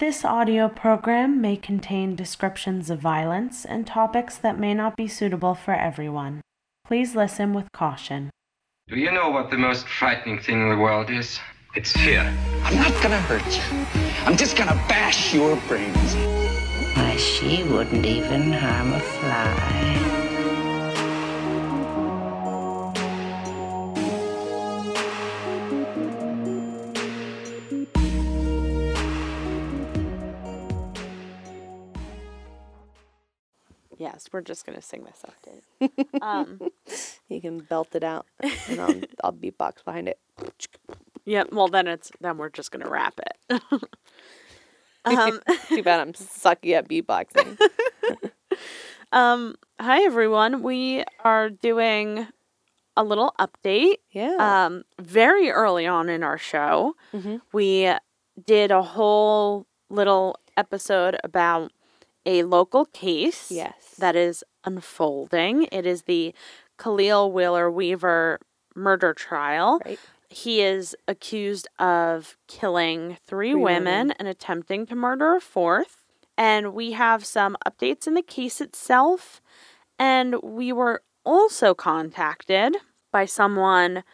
This audio program may contain descriptions of violence and topics that may not be suitable for everyone. Please listen with caution. Do you know what the most frightening thing in the world is? It's fear. I'm not gonna hurt you. I'm just gonna bash your brains. Why, she wouldn't even harm a fly. We're just gonna sing this update. um, You can belt it out, and I'll, I'll beatbox behind it. yeah. Well, then it's then we're just gonna wrap it. um, Too bad I'm sucky at beatboxing. um, hi everyone. We are doing a little update. Yeah. Um, very early on in our show, Mhm. we did a whole little episode about a local case. yes. that is unfolding. It is the Khalil Wheeler Weaver murder trial. Right. He is accused of killing three, Three women, women. and attempting to murder a fourth. And we have some updates in the case itself. And we were also contacted by someone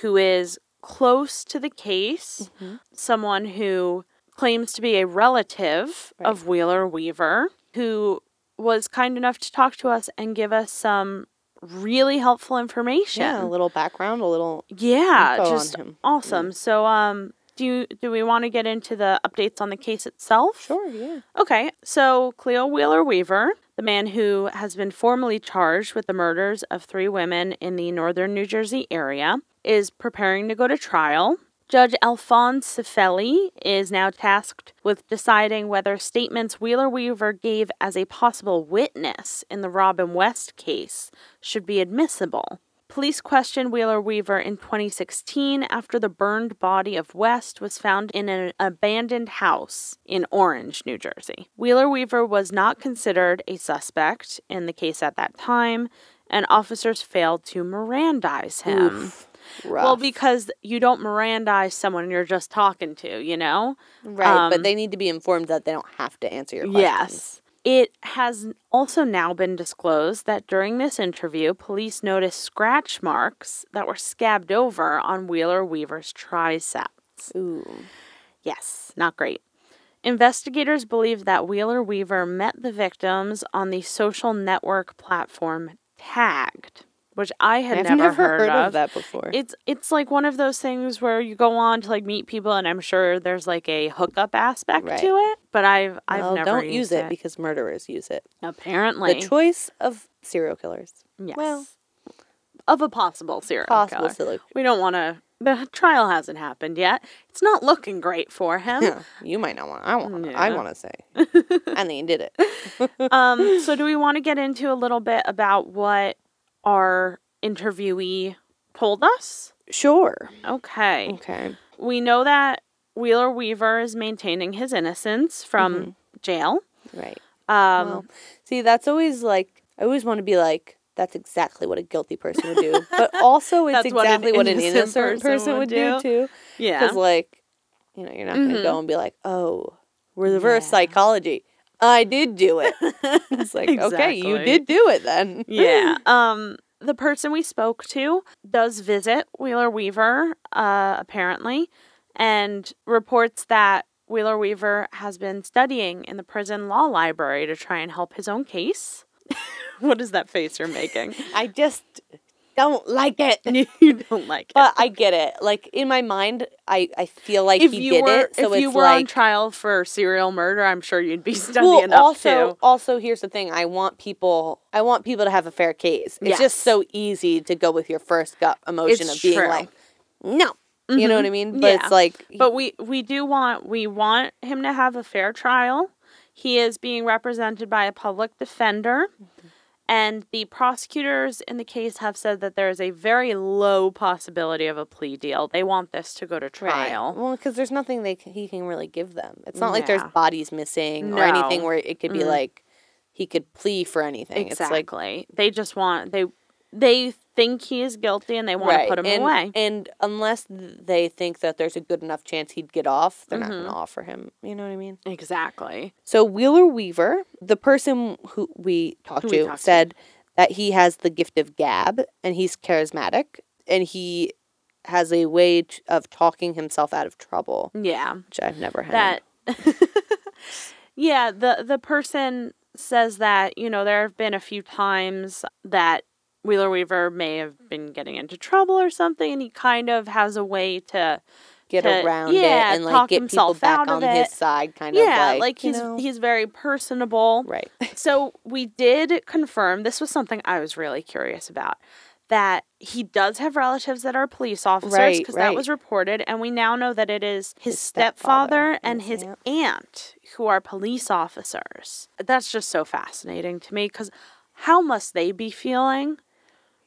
who is close to the case, Mhm. someone who claims to be a relative Right. of Wheeler Weaver, who was kind enough to talk to us and give us some really helpful information. Yeah, a little background, a little Yeah, just awesome. So, um, do you do we want to get into the updates on the case itself? Sure, yeah. Okay, so Khalil Wheeler Weaver, the man who has been formally charged with the murders of three women in the northern New Jersey area, is preparing to go to trial. Judge Alphonse Cifelli is now tasked with deciding whether statements Wheeler Weaver gave as a possible witness in the Robin West case should be admissible. Police questioned Wheeler Weaver in 2016 after the burned body of West was found in an abandoned house in Orange, New Jersey. Wheeler Weaver was not considered a suspect in the case at that time, and officers failed to Mirandize him. Rough. Well, because you don't Mirandize someone you're just talking to, you know? right, um, but they need to be informed that they don't have to answer your questions. Yes. It has also now been disclosed that during this interview, police noticed scratch marks that were scabbed over on Wheeler Weaver's triceps. Ooh. Yes, not great. Investigators believe that Wheeler Weaver met the victims on the social network platform Tagged, which I had I've never, heard, of. that before. It's it's like one of those things where you go on to like meet people, and I'm sure there's like a hookup aspect Right. to it. But I've I've well, never don't use it, because murderers use it. Apparently, The choice of serial killers. yes. well, of a possible serial Possible killer. serial We don't want to. The trial hasn't happened yet. It's not looking great for him. Yeah, you might not want. I want. I want to say, and then you did it. um. So, do we want to get into a little bit about what our interviewee told us? Sure. Okay. Okay. We know that Wheeler Weaver is maintaining his innocence from jail. Right. Um. well, see, that's always like I always want to be like that's exactly what a guilty person would do, but also it's That's what an exactly what an innocent person person, would would do. do too. yeah. Because like, you know, you're not gonna Mhm. go and be like, oh, reverse Yeah. psychology. I did do it. it's like, okay, you did do it then. yeah. Um, the person we spoke to does visit Wheeler Weaver, uh, apparently, and reports that Wheeler Weaver has been studying in the prison law library to try and help his own case. what is that face you're making? I just don't like it. you don't like it. But I get it. Like in my mind, I, I feel like if he you did were it. So if you it's were on trial for serial murder, I'm sure you'd be studying well, up also, too. also here's the thing. I want people. I want people to have a fair case. It's Yes. just so easy to go with your first gut emotion It's of being true. like, no. You know Mhm. what I mean? But Yeah. it's like, But we we do want we want him to have a fair trial. He is being represented by a public defender. And the prosecutors in the case have said that there is a very low possibility of a plea deal. They want this to go to Right. trial. Well, because there's nothing they c- he can really give them. It's not like there's bodies missing or anything where it could be Mm. like he could plea for anything. It's like Exactly. they just want they they think he is guilty and they want to put him and, away. And unless they think that there's a good enough chance he'd get off, they're not Mm-hmm. going to offer him. You know what I mean? exactly. So Wheeler Weaver, the person who we talked Who we to, talked to. said that he has the gift of gab and he's charismatic and he has a way t- of talking himself out of trouble, Yeah. which I've never had. that yeah the the person says that you know there have been a few times that wheeler weaver may have been getting into trouble or something and he kind of has a way to get to- around yeah, it and like get people himself back on his side, kind of yeah like, like, you he's know? he's very personable. Right. so we did confirm this was something i was really curious about that he does have relatives that are police officers Right, because that was reported and we now know that it is his, His stepfather. stepfather and his his aunt who are police officers. That's just so fascinating to me because how must they be feeling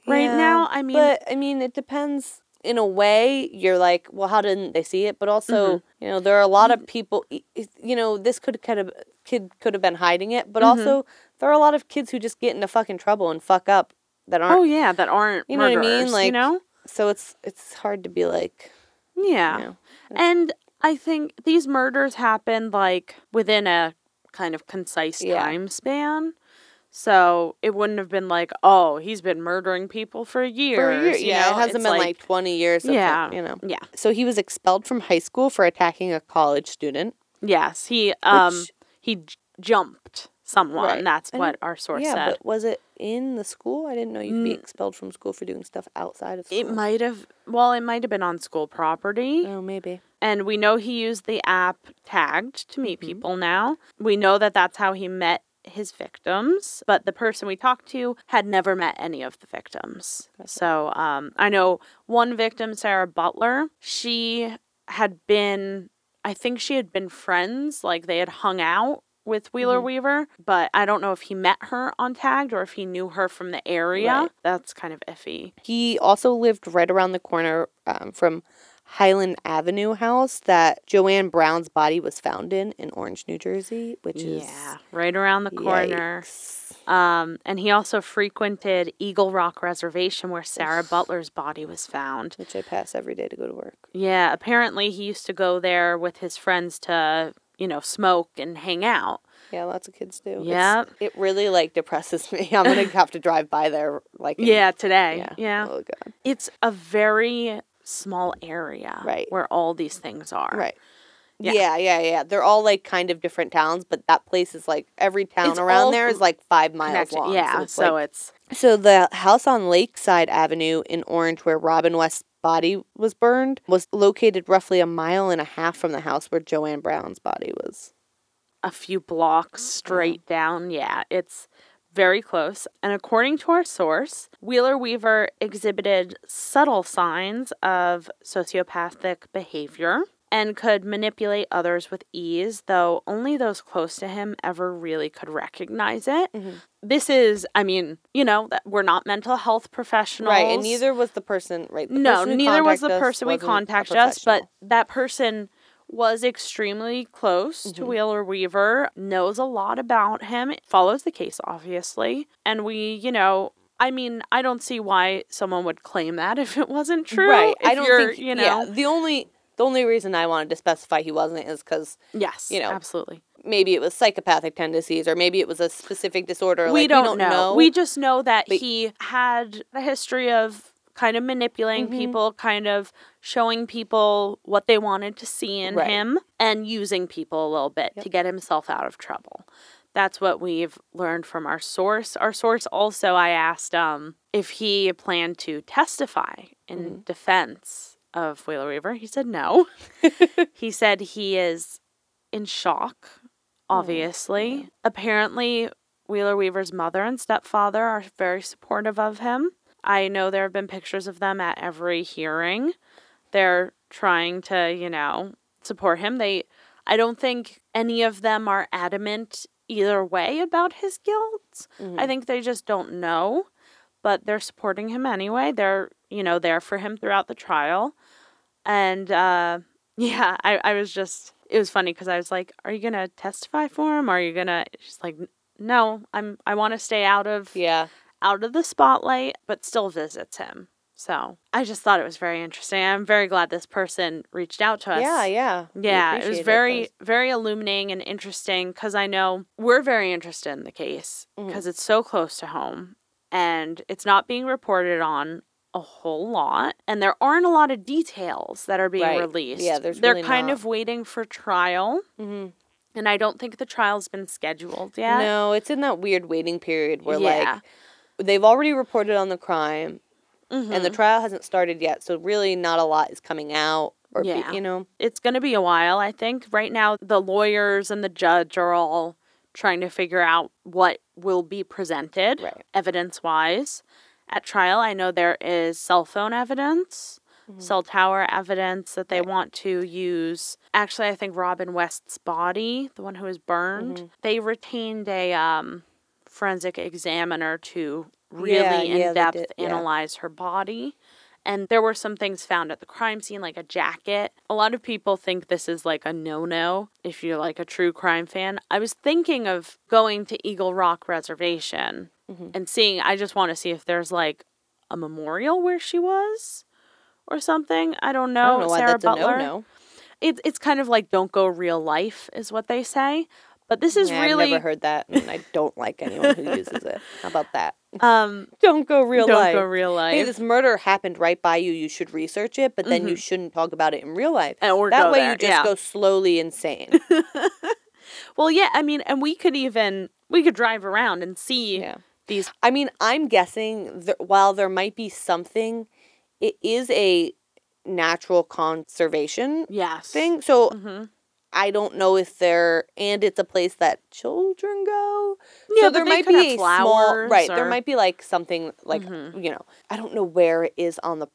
right Yeah, now i mean but I mean, it depends. In a way, you're like, well, how didn't they see it? But also, Mm-hmm. you know, there are a lot of people. You know, this could kind of kid could have been hiding it, but Mm-hmm. also there are a lot of kids who just get into fucking trouble and fuck up that aren't. oh yeah that aren't You know what I mean? Like, you know So it's it's hard to be like, yeah you know, And I think these murders happened like within a kind of concise Yeah. time span. So it wouldn't have been like, oh, he's been murdering people for years. for a year, yeah, know? it hasn't It's been like, twenty years. Of yeah, it, you know. yeah, So he was expelled from high school for attacking a college student. yes. He um Which- he j- jumped someone. Right. That's what our source yeah, said. but was it in the school? I didn't know you could be expelled from school for doing stuff outside of school. It might have. Well, it might have been on school property. Oh, maybe. And we know he used the app tagged to meet Mm-hmm. people now. We know that that's how he met his victims, but the person we talked to had never met any of the victims. So um, I know one victim, Sarah Butler, she had been, I think she had been friends, like they had hung out with Wheeler Mm-hmm. Weaver, but I don't know if he met her on tagged or if he knew her from the area. Right. That's kind of iffy. He also lived right around the corner um, from Highland Avenue house that Joanne Brown's body was found in in Orange, New Jersey, which is yeah, right around the corner. Um, and he also frequented Eagle Rock Reservation where Sarah Butler's body was found. which I pass every day to go to work. Yeah, apparently he used to go there with his friends to, you know, smoke and hang out. Yeah, lots of kids do. Yep. it really like depresses me. I'm gonna have to drive by there like in- Yeah, today. yeah. Yeah. Oh god. It's a very small area Right. where all these things are. Right. Yeah. Yeah. yeah, yeah, They're all like kind of different towns, but that place is like every town It's around there is like five miles Connected. long. Yeah, so, it's, so like- it's So the house on Lakeside Avenue in Orange where Robin West's body was burned was located roughly a mile and a half from the house where Joanne Brown's body was. a few blocks straight down. Yeah, it's very close. And according to our source, Wheeler Weaver exhibited subtle signs of sociopathic behavior and could manipulate others with ease, though only those close to him ever really could recognize it. Mm-hmm. This is, I mean, you know, we're not mental health professionals. Right, and neither was the person right. the no, person neither was the person we contacted us, but that person was extremely close Mm-hmm. to Wheeler Weaver, knows a lot about him, follows the case, obviously. And we, you know, I mean, I don't see why someone would claim that if it wasn't true. right, If I don't think you know, yeah, the only the only reason I wanted to specify he wasn't is because yes, you know, absolutely. maybe it was psychopathic tendencies or maybe it was a specific disorder. we, like, don't we don't know. know. We just know that But- he had a history of kind of manipulating Mm-hmm. people, kind of showing people what they wanted to see in Right. him, and using people a little bit to get himself out of trouble. That's what we've learned from our source. Our source also, I asked um, if he planned to testify in Mm-hmm. defense of Wheeler Weaver. He said no. he said he is in shock, obviously. Apparently, Wheeler Weaver's mother and stepfather are very supportive of him. I know there have been pictures of them at every hearing. They're trying to, you know, support him. They I don't think any of them are adamant either way about his guilt. I think they just don't know, but they're supporting him anyway. They're, you know, there for him throughout the trial. And uh yeah, I I was just it was funny cuz I was like, "Are you going to testify for him? Are you going to She's like, "No, I'm I want to stay out of yeah, out of the spotlight, but still visits him. So I just thought it was very interesting. I'm very glad this person reached out to us. Yeah, yeah. Yeah, it was very, very illuminating and interesting because I know we're very interested in the case Mm-hmm. because it's so close to home and it's not being reported on a whole lot and there aren't a lot of details that are being Right. released. Yeah, there's They're really kind not. of waiting for trial Mhm. and I don't think the trial's been scheduled yet. No, it's in that weird waiting period where Yeah. like they've already reported on the crime and the Mhm. trial hasn't started yet, so really not a lot is coming out or be- Yeah. you know. it's going to be a while, I think. Right now, the lawyers and the judge are all trying to figure out what will be presented Right. evidence wise. At trial, I know there is cell phone evidence, Mm-hmm. cell tower evidence that they want to use. Actually, I think Robin West's body, the one who was burned, Mm-hmm. they retained a um, forensic examiner to really Yeah, yeah, in depth did, yeah. analyze her body. And there were some things found at the crime scene, like a jacket. A lot of people think this is like a no no if you're like a true crime fan. I was thinking of going to Eagle Rock Reservation Mm-hmm. and seeing, I just want to see if there's like a memorial where she was or something. I don't know. I don't know Sarah Butler. no-no. It's it's kind of like don't go real life is what they say. But this is Yeah, really I've never heard that, and I don't like anyone who uses it. How about that? um Don't go real life. don't go real life. Hey, this murder happened right by you. You should research it, but then you shouldn't talk about it in real life. And- or that go way, there, you just yeah. go slowly insane. well, yeah, I mean, and we could even we could drive around and see Yeah. these I mean, I'm guessing that while there might be something, it is a natural conservation yes thing. So hmm I don't know if they're and it's a place that children go. Yeah, so there they might be a small right. or- There might be like something like Mhm. you know I don't know where it is on the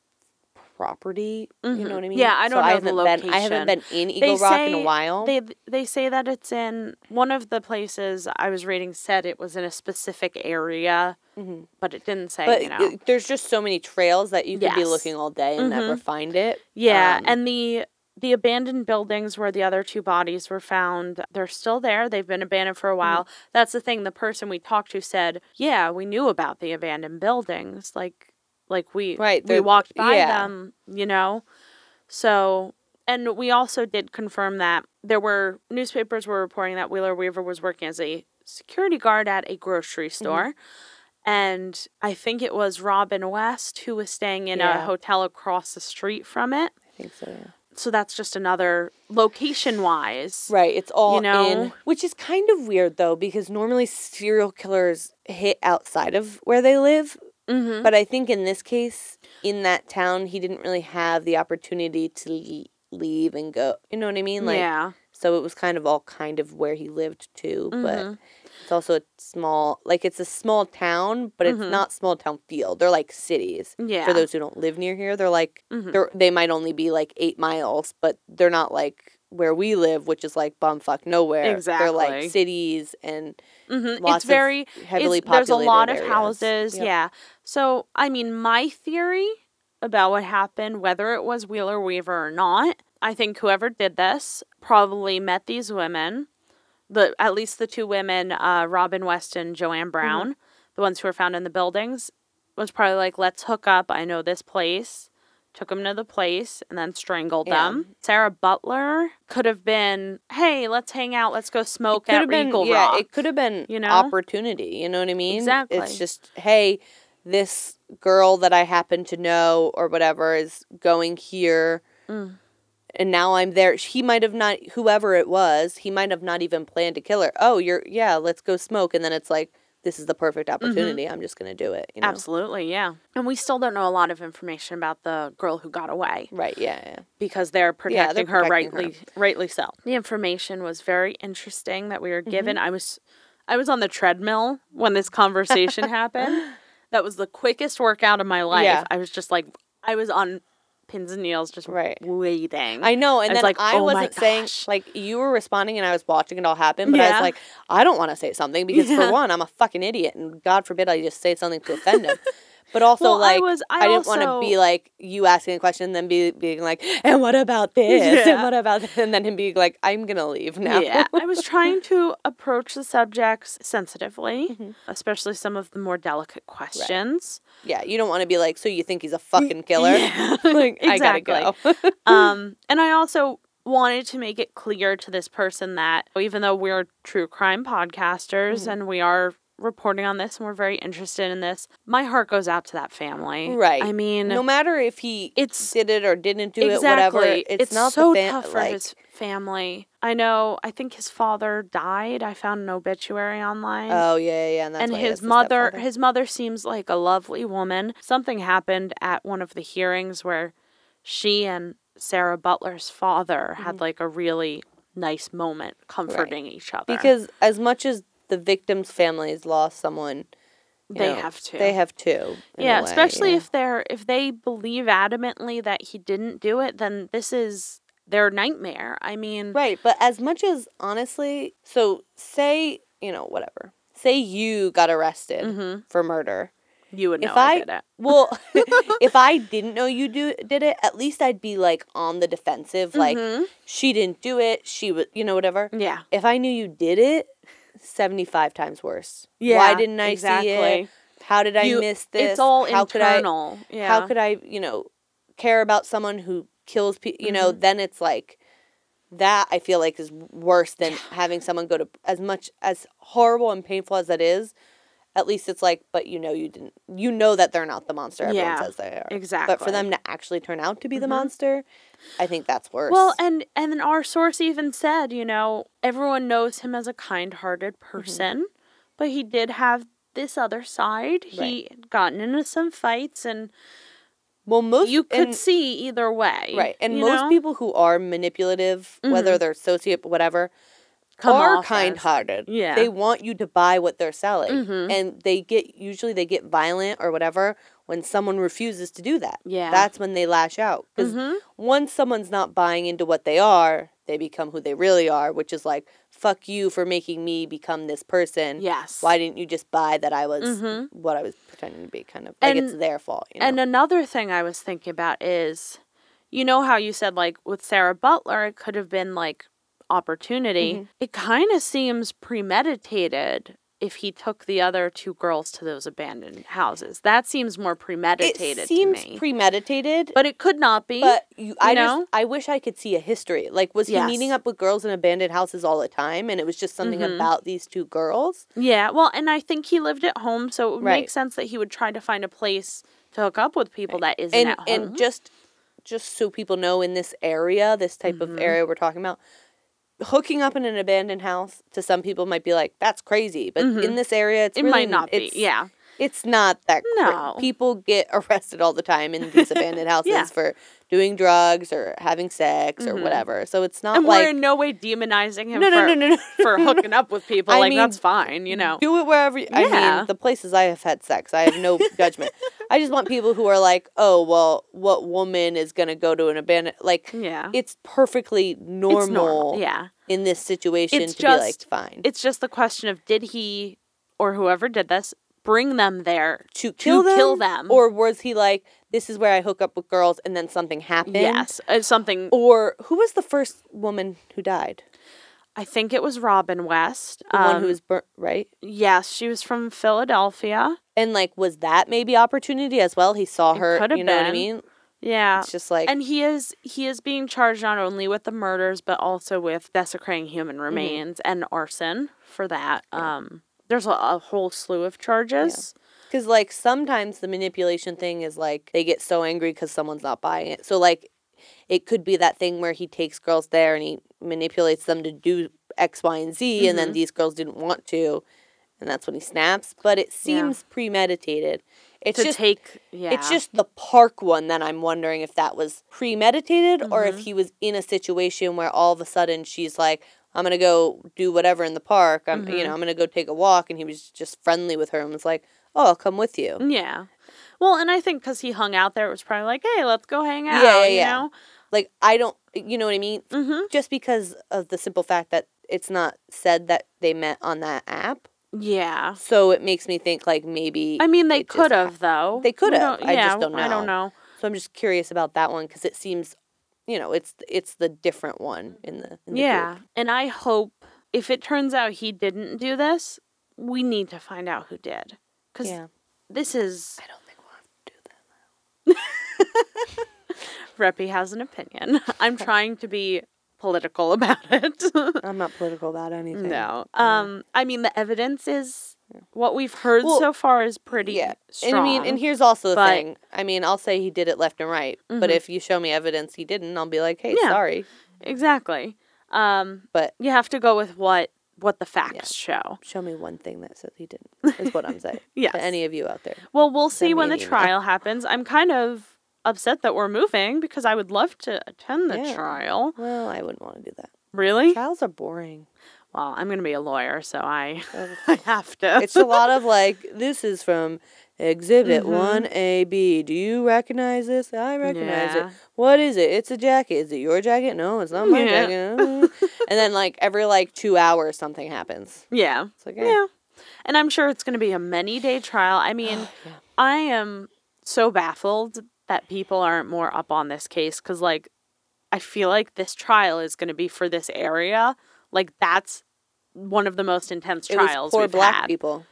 property. You Mhm. know what I mean? Yeah, I don't know the haven't been. I haven't been in Eagle Rock in a while. They they say that it's in one of the places I was reading said it was in a specific area, Mhm. but it didn't say. but you know. it- there's just so many trails that you could be looking all day and never Mhm. find it. Yeah, Um, and the the abandoned buildings where the other two bodies were found, they're still there. They've been abandoned for a while. That's the thing. The person we talked to said, "Yeah, we knew about the abandoned buildings. Like like we Right, we walked by yeah. them, you know." So, and we also did confirm that there were newspapers were reporting that Wheeler Weaver was working as a security guard at a grocery Mm-hmm. store. And I think it was Robin West who was staying in a hotel across the street from it I think so. Yeah. So that's just another location wise. Right, it's all you know? in, which is kind of weird though, because normally serial killers hit outside of where they live. Mm-hmm. But I think in this case, in that town, he didn't really have the opportunity to leave and go. You know what I mean? Like, yeah. So it was kind of all kind of where he lived too. But Mhm. it's also a small, like it's a small town, but it's Mhm. not small town feel. They're like cities. Yeah. For those who don't live near here, they're like Mhm. they're they might only be like eight miles, but they're not like where we live, which is like bumfuck nowhere. Exactly. They're like cities and Mhm. lots It's of very heavily it's, there's a lot of areas. houses. Yep. Yeah. So I mean, my theory about what happened, whether it was Wheeler Weaver or not, I think whoever did this probably met these women, the at least the two women, uh, Robin West and Mm-hmm. Joanne Brown, the ones who were found in the buildings, was probably like, let's hook up. I know this place. Took them to the place and then strangled Yeah. them. Sarah Butler could have been, hey, let's hang out, let's go smoke at been Eagle yeah, Rock. it could have been you know? opportunity. You know what I mean? Exactly. It's just hey, this girl that I happen to know or whatever is going here. Mm. And now I'm there. He might have not, whoever it was, he might have not even planned to kill her. Oh, you're, yeah, let's go smoke. And then it's like, this is the perfect opportunity. I'm just going to do it. You know? Absolutely, yeah. And we still don't know a lot of information about the girl who got away Right. Yeah. Yeah. because they're protecting they're her protecting her. rightly rightly so. The information was very interesting that we were Mm-hmm. given. I was I was on the treadmill when this conversation happened. That was the quickest workout of my life. Yeah. I was just like I was on pins and needles just Right. waiting. I know, and It's then like, I oh wasn't saying like you were responding, and I was watching it all happen. But I was like, I don't want to say something because Yeah. for one, I'm a fucking idiot, and God forbid I just say something to offend him. But also, Well, I like, was- I didn't want to be like you asking a question, and then be being like, "And what about this? Yeah. And what about?" This? And then him being like, "I'm gonna leave now." Yeah, I was trying to approach the subjects sensitively, Mm-hmm. especially some of the more delicate questions. yeah. You don't want to be like, "So you think he's a fucking killer?" Yeah, like, I gotta go. um, and I also wanted to make it clear to this person that even though we're true crime podcasters Mm-hmm. and we are reporting on this and we're very interested in this, my heart goes out to that family. right. I mean, no matter if he it's- did it or didn't do exactly. it, whatever. It's, not so the fam- tough for like, his family. I know. I think his father died. I found an obituary online. Oh yeah, yeah. And, that's and his mother his mother seems like a lovely woman something happened at one of the hearings where she and sarah butler's father Mm-hmm. had like a really nice moment comforting each other because as much as the victim's families lost someone, They know, have to. They have to. yeah especially yeah. if they're if they believe adamantly that he didn't do it then this is their nightmare i mean Right, but as much as honestly, so say, you know, whatever. Say you got arrested Mhm. for murder. you would know if I, I, did it well, if I didn't know you do did it, at least I'd be like on the defensive like Mhm. she didn't do it, she was, you know, whatever. yeah If I knew you did it, 75 times worse. yeah Why didn't I exactly. see it? How did I You- miss this? it's all how could I internal yeah how could I, you know, care about someone who kills people? You know, Mm-hmm. then it's like that. I feel like is worse than having someone go to as much as horrible and painful as that is. At least it's like, but you know, you didn't. You know that they're not the monster everyone Yeah, says they are. Exactly. But for them to actually turn out to be the Mhm. monster, I think that's worse. Well, and and then our source even said, you know, everyone knows him as a kind-hearted Mm-hmm. person, but he did have this other side. He had gotten into some fights, and well, most you could and- see either way, right, and most know? people who are manipulative, whether they're sociopath, whatever, Come are off as- kind-hearted. Yeah. they want you to buy what they're selling, Mhm. and they get usually they get violent or whatever when someone refuses to do that. Yeah. that's when they lash out because Mhm. once someone's not buying into what they are, they become who they really are, which is like fuck you for making me become this person. Yes. Why didn't you just buy that I was Mhm. what I was pretending to be? Kind of like it's their fault. You know? And another thing I was thinking about is, you know how you said like with Sarah Butler, it could have been like opportunity. Mm-hmm. It kind of seems premeditated if he took the other two girls to those abandoned houses. That seems more premeditated it seems premeditated, but it could not be. But you, I know? just I wish I could see a history. Like, was he meeting up with girls in abandoned houses all the time, and it was just something Mhm. about these two girls? yeah, well, and I think he lived at home, so it would Right. make sense that he would try to find a place to hook up with people that isn't And at home. and just just so people know, in this area, this type Mm-hmm. of area we're talking about, hooking up in an abandoned house to some people might be like that's crazy, but in this area, it's Mm-hmm. it really, might not be. Yeah. It's not that No. People get arrested all the time in these abandoned houses Yeah. for doing drugs or having sex or whatever. So it's not Mm-hmm. And like we're in no way demonizing him no, no, for, no, no, no, for hooking up with people. I like mean, that's fine, you know. do it wherever. You, I mean, the places I have had sex, I have no judgment. I just want people who are like, oh, well, what woman is gonna go to an abandoned? Like, Yeah. it's perfectly normal, It's normal. Yeah. in this situation It's to be like just- fine It's just the question of did he or whoever did this bring them there to kill them, kill them. or was he like, this is where I hook up with girls and then something happened? Yes, it's something. Or who was the first woman who died? I think it was Robin West. The one who Um, was burnt, right? Yes, she was from Philadelphia. And like, was that maybe opportunity as well? He saw It her. could have you know what I mean? Yeah. It's just like, and he is he is being charged not only with the murders but also with desecrating human Mm-hmm. remains and arson for that. Um there's a, a whole slew of charges. Because, like, sometimes the manipulation thing is like they get so angry because someone's not buying it. So, like, it could be that thing where he takes girls there and he manipulates them to do X, Y, and Z, and then these girls didn't want to. And that's when he snaps. But it seems premeditated. It's To just. take yeah. It's just the park one that I'm wondering if that was premeditated or Mm-hmm. if he was in a situation where all of a sudden she's like, I'm gonna go do whatever in the park. I'm Mm-hmm. you know, I'm gonna go take a walk and he was just friendly with her and was like, Oh, I'll come with you. Yeah. Well, and I think because he hung out there, it was probably like, hey, let's go hang out. Yeah, yeah, you yeah. know? Like I don't you know what I mean? Mm-hmm. Just because of the simple fact that it's not said that they met on that app. Yeah. So it makes me think like maybe. I mean, they could have though. They could have. don't- I just don't know. I don't know. So I'm just curious about that one because it seems, you know, it's it's the different one in the in the Yeah, group. and I hope if it turns out he didn't do this, we need to find out who did. Because Yeah. this is I don't think we'll have to do that. now Reppy has an opinion. I'm trying to be political about it. I'm not political about anything. no, um, I mean the evidence is what we've heard Well, so far is pretty Yeah, strong. and I mean, and here's also the but- thing. I mean, I'll say he did it left and right, but Mhm. if you show me evidence he didn't, I'll be like, hey, Yeah. sorry. exactly. Um, But you have to go with what what the facts show. show me one thing that says he didn't. Is what I'm saying. yeah. To any of you out there. Well, we'll see when the email. trial happens. I'm kind of upset that we're moving because I would love to attend the Yeah. trial. Well, I wouldn't want to do that. Really? Trials are boring. Well, I'm going to be a lawyer, so I I have to. it's a lot of like, this is from Exhibit Mhm. One A B. Do you recognize this? I recognize Yeah. it. What is it? It's a jacket. Is it your jacket? No, it's not my Yeah. jacket. And then like every like two hours something happens. yeah. It's like, eh. Yeah. And I'm sure it's going to be a many day trial. I mean, Yeah. I am so baffled that people aren't more up on this case because, like, I feel like this trial is going to be for this area. Like, that's one of the most intense It trials poor we've black had. people.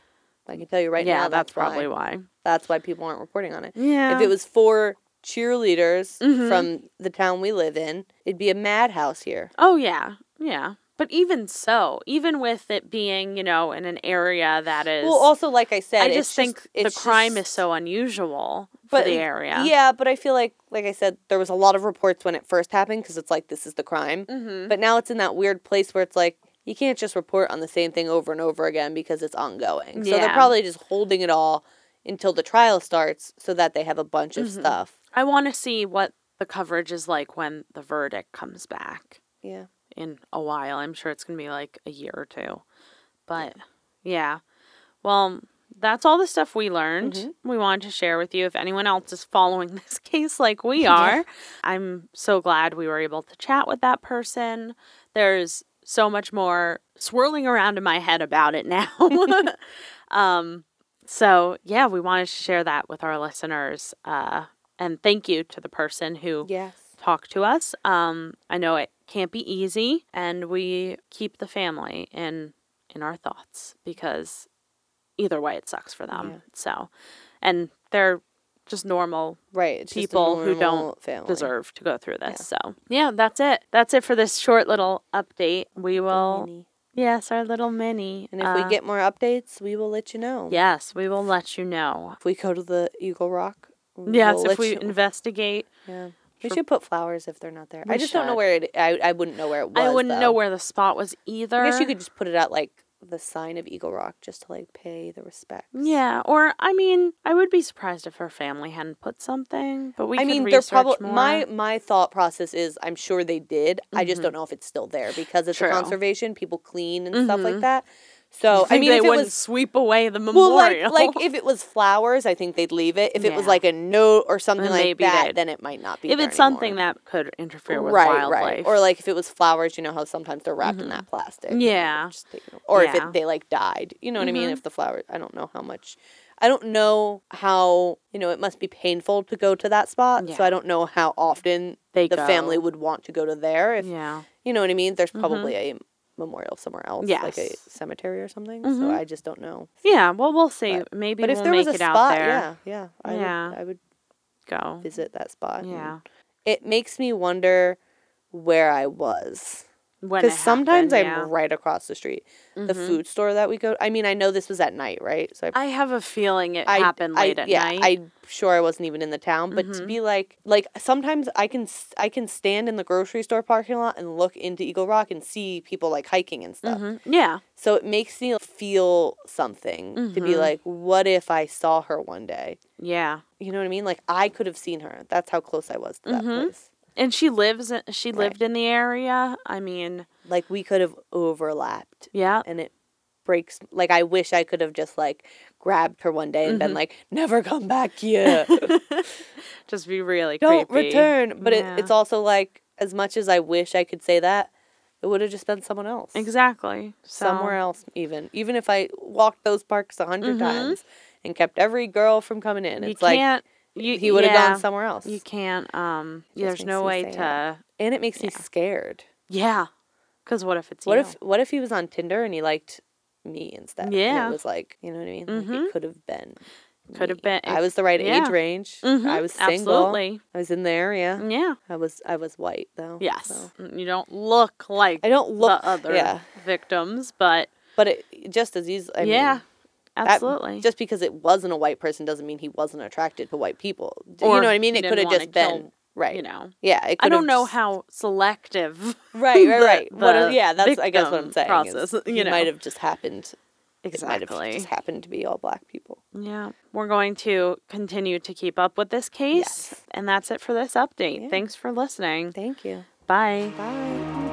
I can tell you right yeah, now. that's, That's, probably why. why. That's why people aren't reporting on it. Yeah. If it was for cheerleaders Mhm. from the town we live in, it'd be a madhouse here. Oh yeah, yeah. But even so, even with it being, you know, in an area that is, Well, also like I said, I just think the it's crime just- is so unusual for the area. Yeah, but I feel like, like I said, there was a lot of reports when it first happened because it's like this is the crime. Mm-hmm. But now it's in that weird place where it's like you can't just report on the same thing over and over again because it's ongoing. Yeah. So they're probably just holding it all until the trial starts so that they have a bunch of Mhm. stuff. I want to see what the coverage is like when the verdict comes back Yeah. in a while. I'm sure it's going to be like a year or two. But yeah. Well, that's all the stuff we learned. Mhm. We wanted to share with you. If anyone else is following this case like we are, I'm so glad we were able to chat with that person. There's so much more swirling around in my head about it now. um, so yeah, we wanted to share that with our listeners. Uh, and thank you to the person who Yes. talk to us. Um, I know it can't be easy, and we keep the family in in our thoughts because either way, it sucks for them. Yeah. So, and they're just normal Right. It's just a people who don't family. deserve to go through this. So, yeah, that's it. That's it for this short little update. We will, yes, our little mini. And if Uh, we get more updates, we will let you know. yes, we will let you know. If we go to the Eagle Rock. Yes, we'll if we you- investigate. Yeah. We should put flowers if they're not there. We I just don't know where it. I, I wouldn't know where it was. I wouldn't know where the spot was either. I guess you could just put it at like the sign of Eagle Rock just to like pay the respects. Yeah, or I mean, I would be surprised if her family hadn't put something, but we I mean, they're probably my my thought process is I'm sure they did. I just don't know if it's still there because it's True. a conservation. People clean and stuff Mhm. like that. So I Think mean, they if it wouldn't was sweep away the well, like memorial. like if it was flowers, I think they'd leave it. If it was like a note or something Then like that, then it might not be. if it's something that could interfere with right, wildlife, right, or like if it was flowers, you know how sometimes they're wrapped in that plastic. Yeah. they're just taken- Or if it, they like died, you know what I mean? Mhm. If the flowers, I don't know how much. I don't know how you know it must be painful to go to that spot. Yeah. So I don't know how often they the go. family would want to go to there. If yeah, you know what I mean, there's Mhm. probably a memorial somewhere else, like a cemetery or something. Mhm. So I just don't know. yeah. Well, we'll see. But- Maybe But we'll if there make was a it spot, out there. yeah, yeah, I Yeah. would, I would Go. visit that spot. Yeah. it makes me wonder where I was because sometimes happened, I'm right across the street. The Mhm. food store that we go. I mean, I know this was at night, right? So I I have a feeling it I- happened I- late at yeah, night. I'm sure I wasn't even in the town, but to Mhm. be like, like sometimes I can I can stand in the grocery store parking lot and look into Eagle Rock and see people like hiking and stuff. Mhm. Yeah. So it makes me feel something to be Mhm. like, what if I saw her one day? Yeah. You know what I mean? Like I could have seen her. That's how close I was to that Mhm. place. And she lives. in- She Right. lived in the area. I mean, Like we could have overlapped, yeah. and it breaks. Like I wish I could have just like grabbed her one day and been Mhm. like, never come back here. Just be really don't creepy. return. But Yeah. it, it's also like as much as I wish I could say that, It would have just been someone else. Exactly. So, Somewhere else, even. Even if I walked those parks a 100 Mhm. times and kept every girl from coming in, You it's like can't. You, he would have yeah, gone somewhere else. You can't. Um. Just there's no way sad. to. and it makes me scared. Yeah. Because what if it's What you? if what if he was on Tinder and he liked me instead? And Yeah. it was like, you know what I mean? Like, Mhm. it could have been. Could have been- I was the right yeah. age range. Mhm, I was single. Absolutely. I was in the area. Yeah. I was I was white though. Yes. so. Mm, You don't look like I don't look the other Yeah. victims, but But it just as easily. I yeah, Mean, that- absolutely. just because it wasn't a white person doesn't mean he wasn't attracted to white people. Or you know what I mean? It could have just been kill, right. you know. Yeah. It I don't know how selective. Right, right, the- right. what? the yeah, that's I guess what I'm saying. process, you know. might have just happened. Exactly. It might have just happened to be all black people. Yeah. We're going to continue to keep up with this case. Yes. And that's it for this update. Yeah. Thanks for listening. Thank you. Bye. Bye.